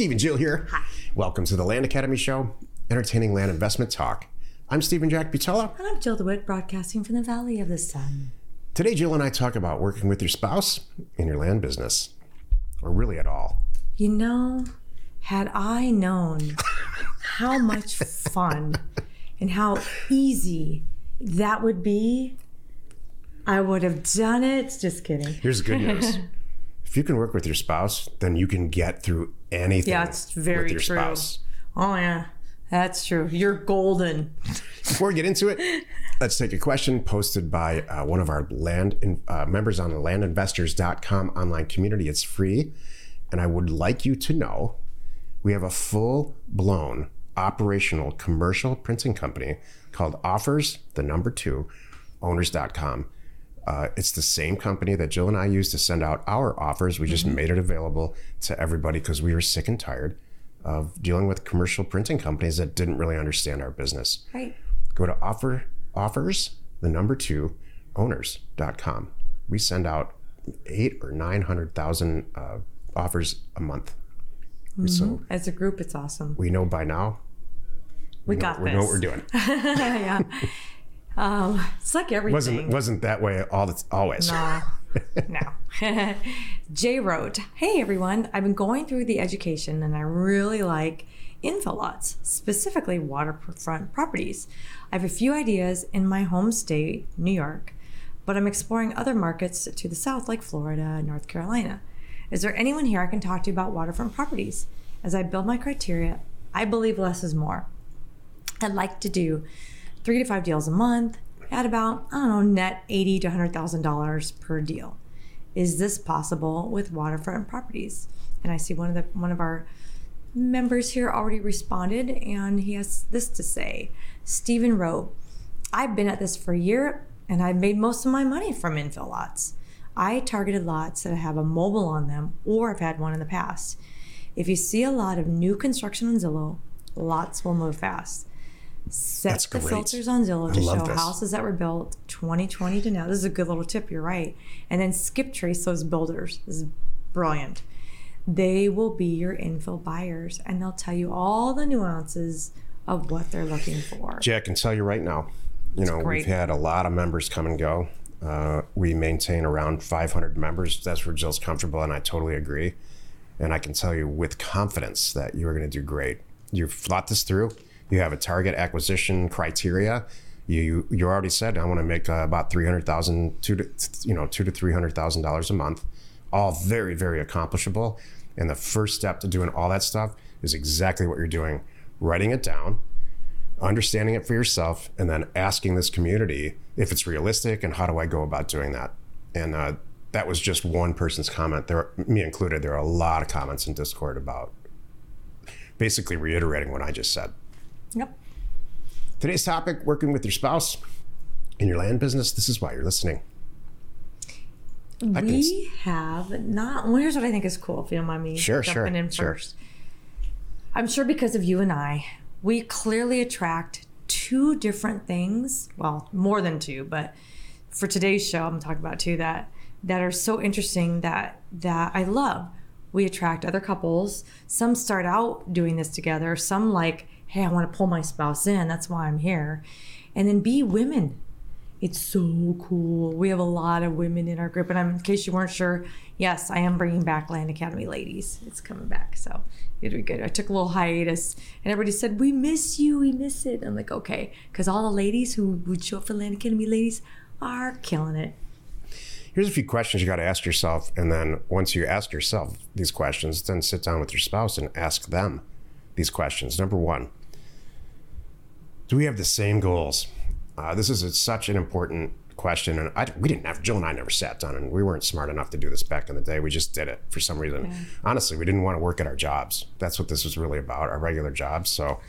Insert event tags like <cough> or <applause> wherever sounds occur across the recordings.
Steve and Jill here. Hi. Welcome to the Land Academy Show, entertaining land investment talk. I'm Stephen Jack Butala. And I'm Jill DeWitt, broadcasting from the Valley of the Sun. Today, Jill and I talk about working with your spouse in your land business, or really at all. You know, had I known <laughs> how much fun and how easy that would be, I would have done it. Just kidding. Here's the good <laughs> news. if you can work with your spouse, then you can get through anything Yeah, it's very with your true. spouse. Oh, yeah, that's true. You're golden. Before we get into it, let's take a question posted by uh, one of our land in, uh, members on the landinvestors.com online community. It's free. And I would like you to know we have a full blown operational commercial printing company called Offers, the number two, owners.com. Uh, it's the same company that Jill and I use to send out our offers. We just made it available to everybody because we were sick and tired of dealing with commercial printing companies that didn't really understand our business Right. go to offer offers the number two owners.com we send out eight or nine hundred thousand uh, offers a month so As a group, it's awesome. we know by now We know- got we this. know what we're doing <laughs> yeah. <laughs> Um, it's like everything. wasn't wasn't that way all the always <laughs> No. no. <laughs> Jay wrote, Hey everyone, I've been going through the education and I really like infill lots, specifically waterfront properties. I have a few ideas in my home state, New York, but I'm exploring other markets to the south like Florida and North Carolina. Is there anyone here I can talk to about waterfront properties? As I build my criteria, I believe less is more. I'd like to do three to five deals a month at about I don't know net eighty to hundred thousand dollars per deal. Is this possible with waterfront properties? And I see one of the one of our members here already responded, and he has this to say. Stephen wrote, "I've been at this for a year, and I've made most of my money from infill lots. I targeted lots that have a mobile on them, or have had one in the past. If you see a lot of new construction on Zillow, lots will move fast." Set That's the great. filters on Zillow to show this. houses that were built 2020 to now. This is a good little tip. You're right. And then skip trace those builders. This is brilliant. They will be your infill buyers, and they'll tell you all the nuances of what they're looking for. Jack, I can tell you right now, you know, great. we've had a lot of members come and go. Uh, we maintain around 500 members. That's where Jill's comfortable, and I totally agree. And I can tell you with confidence that you're going to do great. You've thought this through. You have a target acquisition criteria. You you already said I want to make uh, about 300,000, two to you know two to three hundred thousand dollars a month. All very very accomplishable. And the first step to doing all that stuff is exactly what you're doing: writing it down, understanding it for yourself and then asking this community if it's realistic and how do I go about doing that. And uh, that was just one person's comment. There, me included. There are a lot of comments in Discord about basically reiterating what I just said. Yep. Today's topic: working with your spouse in your land business. This is why you're listening. I can s- We have not. Well, here's what I think is cool. If you don't mind me Sure, jumping sure, in sure. first. I'm sure because of you and I, we clearly attract two different things. Well, more than two, but for today's show, I'm talking about two that that are so interesting that that I love. We attract other couples. Some start out doing this together. Some like, hey, I want to pull my spouse in. That's why I'm here. And then be women. It's so cool. We have a lot of women in our group. And I'm, in case you weren't sure, yes, I am bringing back Land Academy Ladies. It's coming back. So it'll be good. I took a little hiatus and everybody said, We miss you. We miss it. I'm like, okay. Because all the ladies who would show up for Land Academy Ladies are killing it. Here's a few questions you got to ask yourself, and then once you ask yourself these questions, then sit down with your spouse and ask them these questions. Number one, do we have the same goals? Uh, this is a, such an important question, and I, we didn't have Jill and I never sat down, and we weren't smart enough to do this back in the day. We just did it for some reason. Honestly, we didn't want to work at our jobs. That's what this was really about, our regular jobs. So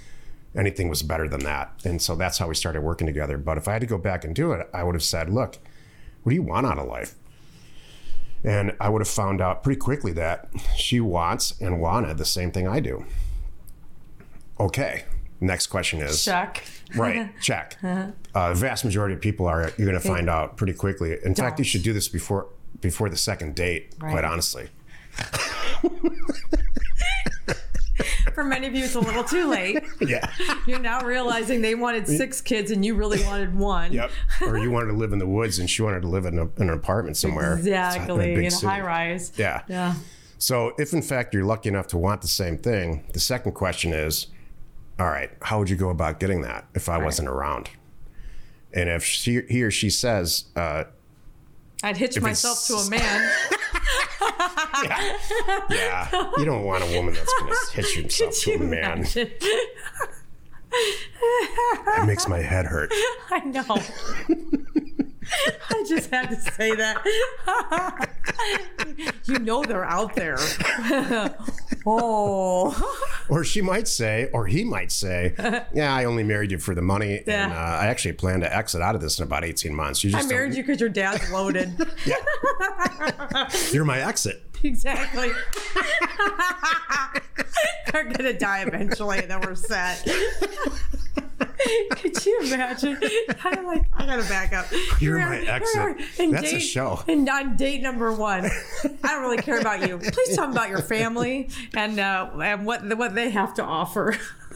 anything was better than that, and so that's how we started working together. But if I had to go back and do it, I would have said, look. What do you want out of life? And I would have found out pretty quickly that she wants and wanted the same thing I do. Okay. Next question is check right. <laughs> Check. Uh, the vast majority of people are you're going to find out pretty quickly. In fact, you should do this before before the second date. Quite honestly. <laughs> For many of you, it's a little too late. <laughs> Yeah. You're now realizing they wanted six kids and you really wanted one. Yep. Or you wanted to live in the woods and she wanted to live in, a, in an apartment somewhere. Exactly. a In a high rise. Yeah. Yeah. So, if in fact you're lucky enough to want the same thing, the second question is, all right, how would you go about getting that if I wasn't around? And if she, he or she says, uh, I'd hitch myself to a man. <laughs> yeah, you don't want a woman that's going <laughs> to hitch herself to a man. It makes my head hurt. <laughs> I know. I just had to say that. you know they're out there. oh. Or she might say, or he might say, <laughs> yeah, I only married you for the money. And uh, I actually plan to exit out of this in about 18 months. You I married you because your dad's loaded. <laughs> <laughs> You're my exit. exactly. They're gonna die eventually, and then we're set. <laughs> Could you imagine? <laughs> Kind of like I gotta back up. You're my we are- exit. here we are in That's a show. And on date number one, I don't really care about you. Please tell me about your family and uh, and what what they have to offer. <laughs>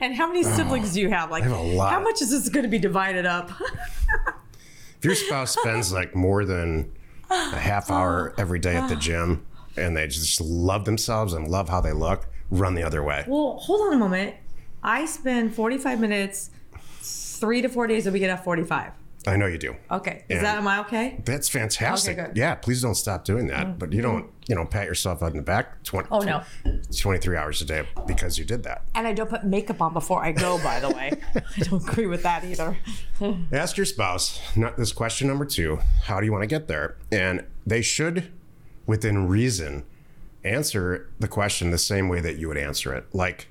and how many siblings do you have? Like, have a lot. how much is this going to be divided up? If your spouse spends like more than a half hour every day at the <sighs> gym and they just love themselves and love how they look, run the other way. Well, hold on a moment. I spend 45 minutes, three to four days a week at F45. I know you do. Okay. Is And- that, am I okay? That's fantastic. Okay. Mm-hmm. Yeah, please don't stop doing that. But you don't, you know, pat yourself on the back 20, Oh, no. 23 hours a day because you did that. And I don't put makeup on before I go, by the way. <laughs> I don't agree with that either. <laughs> Ask your spouse, not this question number two, how do you want to get there? And they should, within reason, answer the question the same way that you would answer it. Like,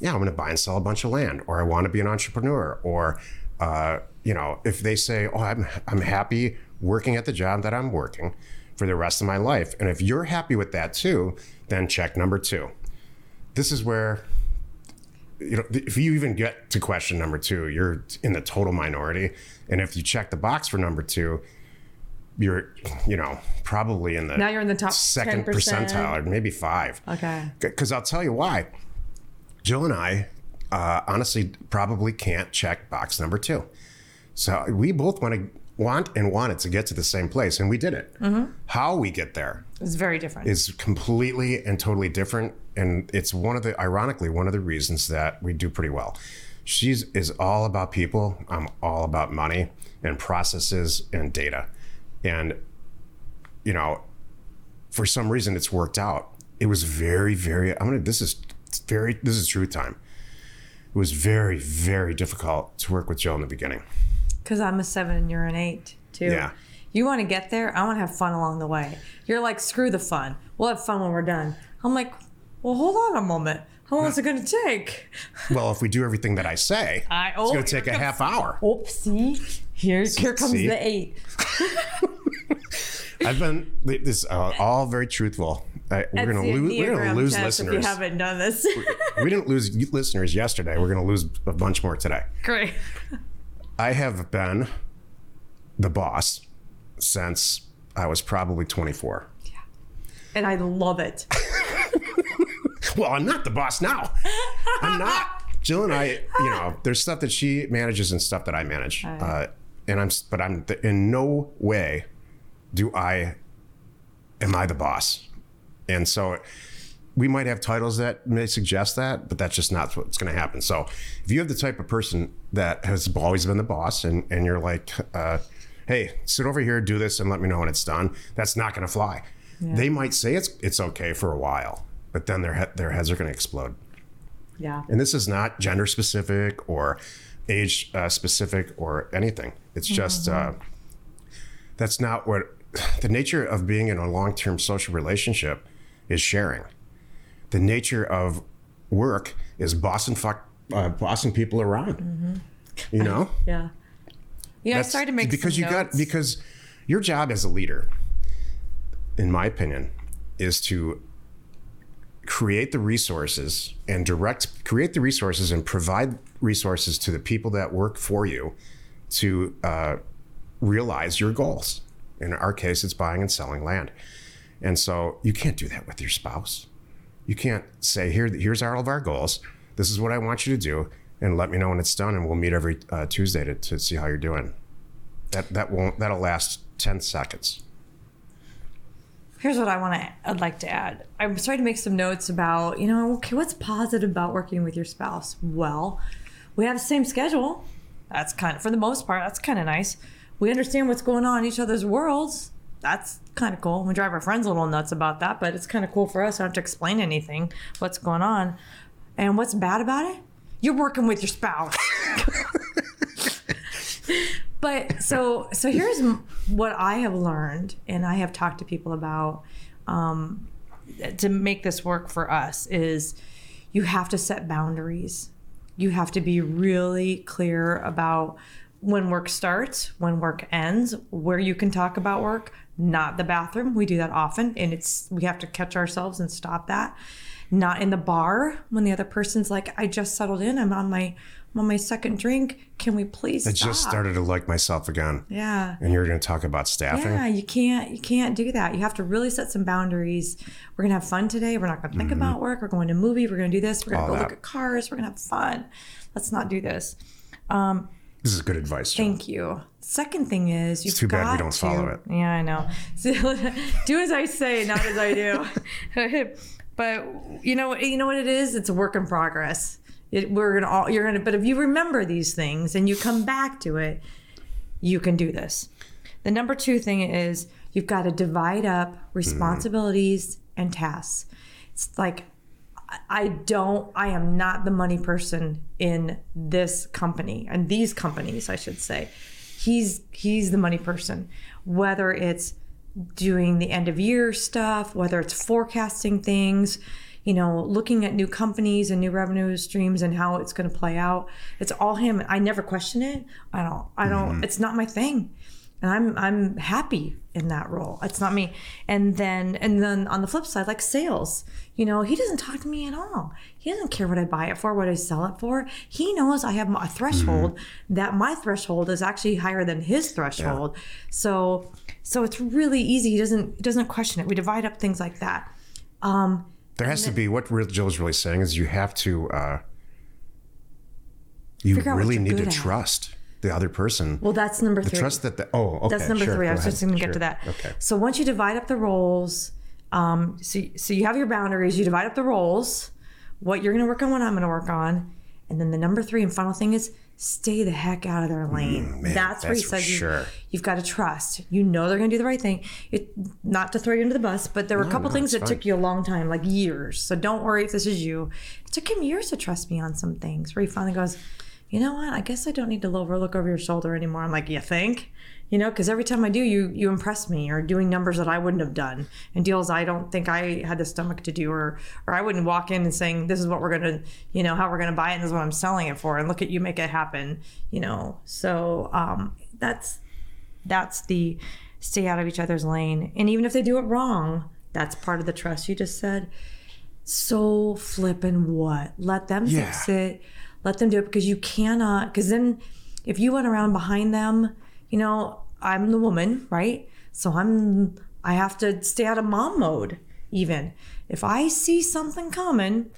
yeah, I'm going to buy and sell a bunch of land, or I want to be an entrepreneur, or, uh, you know, if they say, oh, I'm, I'm happy working at the job that I'm working for the rest of my life. And if you're happy with that too, then check number two. This is where you know, if you even get to question number two, you're in the total minority. And if you check the box for number two, you're, you know, probably in the Now you're in the top second 10%. percentile or maybe five. Okay. Because I'll tell you why. Jill and I uh, honestly probably can't check box number two. So we both want to want and wanted to get to the same place, and we did it. Mm-hmm. How we get there is very different. is completely and totally different and it's one of the ironically one of the reasons that we do pretty well she's is all about people i'm all about money and processes and data and you know for some reason it's worked out it was very very i'm gonna this is very this is truth time it was very very difficult to work with joe in the beginning Because I'm a seven and you're an eight, too. Yeah. You want to get there? I want to have fun along the way. You're like, screw the fun. We'll have fun when we're done. I'm like, well, hold on a moment. How long is it going to take? <laughs> well if we do everything that i say I- it's oh, going to take a comes- half hour Oopsie. Here, here comes See? the eight. <laughs> <laughs> I've been this uh, all very truthful. I, we're That's gonna lose. We're gonna lose test If listeners. you haven't done this. we didn't lose listeners yesterday. We're gonna lose a bunch more today. Great. I have been the boss since I was probably 24. Yeah. And I love it. <laughs> Well, I'm not the boss now. I'm not. Jill and I, you know, there's stuff that she manages and stuff that I manage, uh, and I'm. But I'm in no way do I. Am I the boss? And so, we might have titles that may suggest that, but that's just not what's going to happen. So, if you have the type of person that has always been the boss, and and you're like, uh, hey, sit over here, do this, and let me know when it's done, that's not going to fly. They might say it's it's okay for a while, but then their he- their heads are going to explode. Yeah. And this is not gender specific or age uh, specific or anything. It's just uh, that's not what <sighs> the nature of being in a long term social relationship is sharing. The nature of work is bossing fuck uh, bossing people around. You know, <laughs> Yeah. Yeah, I started to make because you got because your job as a leader, in my opinion, is to create the resources and direct create the resources and provide resources to the people that work for you to uh, realize your goals. In our case, it's buying and selling land, and so you can't do that with your spouse. You can't say here. Here's all of our goals. This is what I want you to do, and let me know when it's done, and we'll meet every uh, Tuesday to, to see how you're doing. That that won't that'll last ten seconds. Here's what I want to. I'd like to add. I'm starting to make some notes about you know okay what's positive about working with your spouse. Well, we have the same schedule. That's kind of for the most part. That's kind of nice. We understand what's going on in each other's worlds. That's kind of cool. We drive our friends a little nuts about that, but it's kind of cool for us. I don't have to explain anything. What's going on, and what's bad about it? You're working with your spouse. <laughs> but so so here's what I have learned, and I have talked to people about um, to make this work for us is you have to set boundaries. You have to be really clear about when work starts, when work ends, where you can talk about work, not the bathroom. We do that often, and it's we have to catch ourselves and stop that. Not in the bar when the other person's like, "I just settled in. I'm on my I'm on my second drink. Can we please?" I stop? just started to like myself again, Yeah. and you're going to talk about staffing. Yeah, you can't you can't do that. You have to really set some boundaries. We're gonna have fun today. We're not gonna think about work. We're going to a movie. We're gonna do this. We're gonna Mm-hmm. All go that. look at cars. We're gonna have fun. Let's not do this. This is good advice. Jill. Thank you. Second thing is you've too bad we don't to- follow it. Yeah, I know. <laughs> So, do as I say, not as I do. <laughs> <laughs> but you know, you know what it is. It's a work in progress. It, we're gonna all you're gonna. But if you remember these things and you come back to it, you can do this. The number two thing is you've got to divide up mm-hmm. responsibilities and tasks. It's like I- don't, I am not the money person in this company and these companies, I should say. He's he's the money person. Whether it's doing the end of year stuff, whether it's forecasting things, you know, looking at new companies and new revenue streams and how it's going to play out. It's all him. I never question it. I don't. I don't. Mm-hmm. It's not my thing, and I'm I'm happy in that role. It's not me. And then and then on the flip side, like sales, you know, he doesn't talk to me at all. He doesn't care what I buy it for, what I sell it for. He knows I have a threshold that my threshold is actually higher than his threshold. So so it's really easy. He doesn't he doesn't question it. We divide up things like that. Um, There has to be what Jill's really saying is you have to. Uh, you Figure out what really need to at. trust the other person. well, that's number three. The trust that the oh okay That's number sure, three. I was just going to get to that. Okay. So once you divide up the roles, um, so so you have your boundaries. You divide up the roles. What you're going to work on, what I'm going to work on, and then the number three and final thing is stay the heck out of their lane. Mm, man, that's where that's for says you, sure. you've got to trust. You know they're going to do the right thing. It, not to throw you under the bus, but there were a couple no, things that fine. took you a long time, like years. So don't worry if this is you. It took him years to trust me on some things. Where he finally goes, you know what? I guess I don't need to look over your shoulder anymore. I'm like, you think? You know, because every time I do, you you impress me, or doing numbers that I wouldn't have done, and deals I don't think I had the stomach to do, or or I wouldn't walk in and saying, this is what we're gonna, you know, how we're gonna buy it, and this is what I'm selling it for, and look at you make it happen. You know, so um, that's that's the stay out of each other's lane, and even if they do it wrong, that's part of the trust you just said so flippin' what? Let them Yeah. fix it. Let them do it because you cannot. Because then, if you went around behind them, you know, I'm the woman, right? So I'm. I have to stay out of mom mode. Even if I see something coming,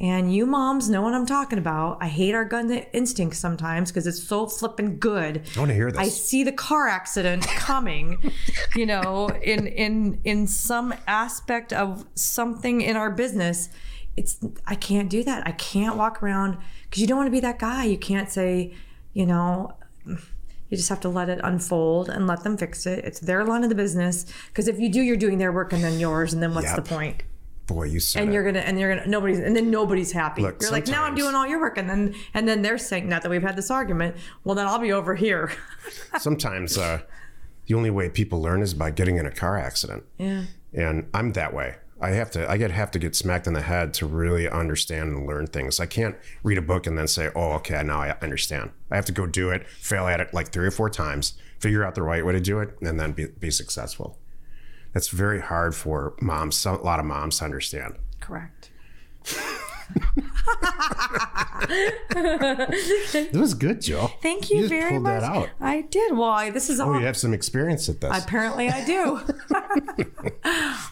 and you moms know what I'm talking about. I hate our gun instinct sometimes because it's so flippin' good. I want to hear this. I see the car accident <laughs> coming, you know, in in in some aspect of something in our business. It's I can't do that. I can't walk around because you don't want to be that guy. You can't say, you know, you just have to let it unfold and let them fix it. It's their line of the business. Because if you do, you're doing their work and then yours, and then what's Yep. the point? Boy, you said and it. you're gonna and you're gonna nobody's and then nobody's happy. Look, you're like, now I'm doing all your work, and then and then they're saying not that we've had this argument. Well, then I'll be over here. <laughs> Sometimes uh, the only way people learn is by getting in a car accident, yeah. and I'm that way. I have to. I get have to get smacked in the head to really understand and learn things. I can't read a book and then say, "Oh, okay, now I understand." I have to go do it, fail at it like three or four times, figure out the right way to do it, and then be, be successful. That's very hard for moms. A lot of moms to understand. Correct. It was good, Joe. Thank you, You very pulled much. that out. I did. Well, this is oh, all. Oh, you have some experience at this. Apparently, I do. <laughs>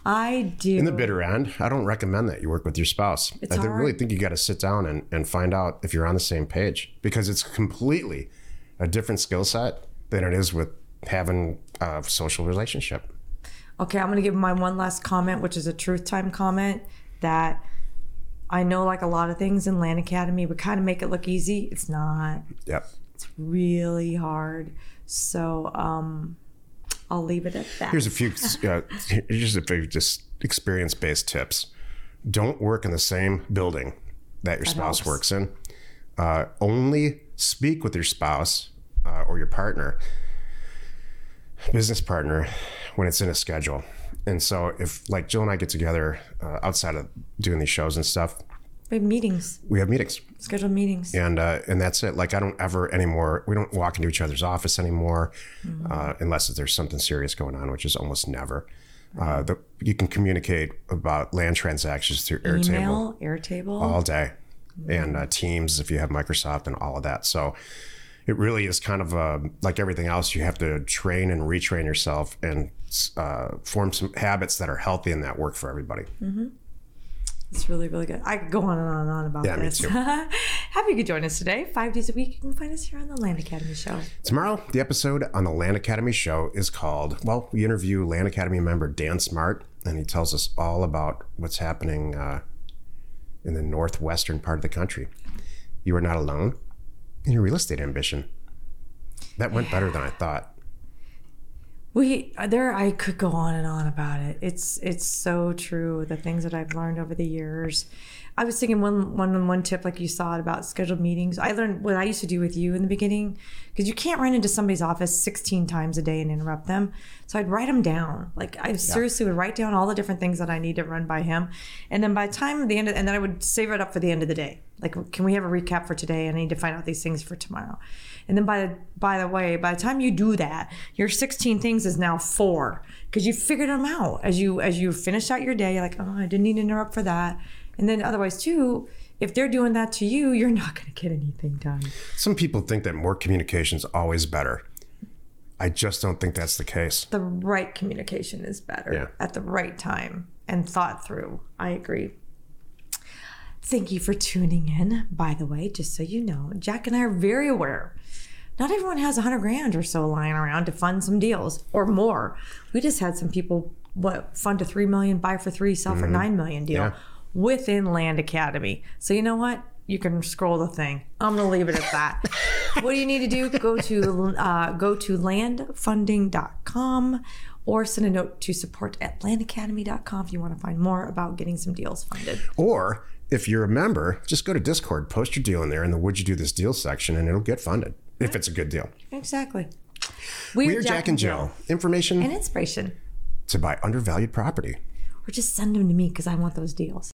I do. In the bitter end, I don't recommend that you work with your spouse. It's I hard. really think you got to sit down and, and find out if you're on the same page because it's completely a different skill set than it is with having a social relationship. Okay, I'm going to give my one last comment, which is a truth time comment that I know, like a lot of things in Land Academy, we kind of make it look easy. It's not. Yep. It's really hard. So, um, I'll leave it at that. Here's a few <laughs> uh, here's a few just experience based tips. Don't work in the same building that your spouse helps. works in. Uh, only speak with your spouse uh, or your partner, business partner, when it's in a schedule. And so, if like Jill and I get together uh, outside of doing these shows and stuff, we have meetings, we have meetings, scheduled meetings. and uh, and that's it. Like I don't ever anymore. We don't walk into each other's office anymore, uh, unless there's something serious going on, which is almost never. Uh, the, you can communicate about land transactions through Airtable Email, Airtable. all day, and uh, Teams if you have Microsoft and all of that. So it really is kind of uh, like everything else. You have to train and retrain yourself and uh, form some habits that are healthy and that work for everybody. It's really, really good. I could go on and on and on about Yeah, me this. too. <laughs> Happy you could join us today. Five days a week. You can find us here on the Land Academy Show. Tomorrow, the episode on the Land Academy show is called, well, we interview Land Academy member Dan Smart, and he tells us all about what's happening uh, in the northwestern part of the country. You are not alone your real estate ambition. That went better than I thought. We there I could go on and on about it. It's it's so true. The things that I've learned over the years. I was thinking one one one tip like you saw it about scheduled meetings. I learned what I used to do with you in the beginning because you can't run into somebody's office 16 times a day and interrupt them. So I'd write them down. Like I seriously would write down all the different things that I need to run by him. And then by the time the end of, and then I would save it up for the end of the day. Like can we have a recap for today? I need to find out these things for tomorrow. And then by the by the way, by the time you do that, your 16 things is now four because you figured them out as you as you finish out your day. You're like, oh, I didn't need to interrupt for that. And then otherwise too, if they're doing that to you, you're not going to get anything done. Some people think that more communication is always better. I just don't think that's the case. The right communication is better Yeah. at the right time and thought through. I agree. Thank you for tuning in. By the way, just so you know, Jack and I are very aware. Not everyone has a hundred grand or so lying around to fund some deals or more. We just had some people what fund a three million, buy for three, sell for nine million deal Yeah. within Land Academy. So you know what? You can scroll the thing. I'm gonna leave it at that. <laughs> what do you need to do? Go to uh, go to landfunding.com or send a note to support at landacademy.com if you want to find more about getting some deals funded. Or if you're a member, just go to Discord, post your deal in there in the Would You Do This Deal section, and it'll get funded if it's a good deal. Exactly. We're Jack and Jill. Information And inspiration. to buy undervalued property. Or just send them to me because I want those deals.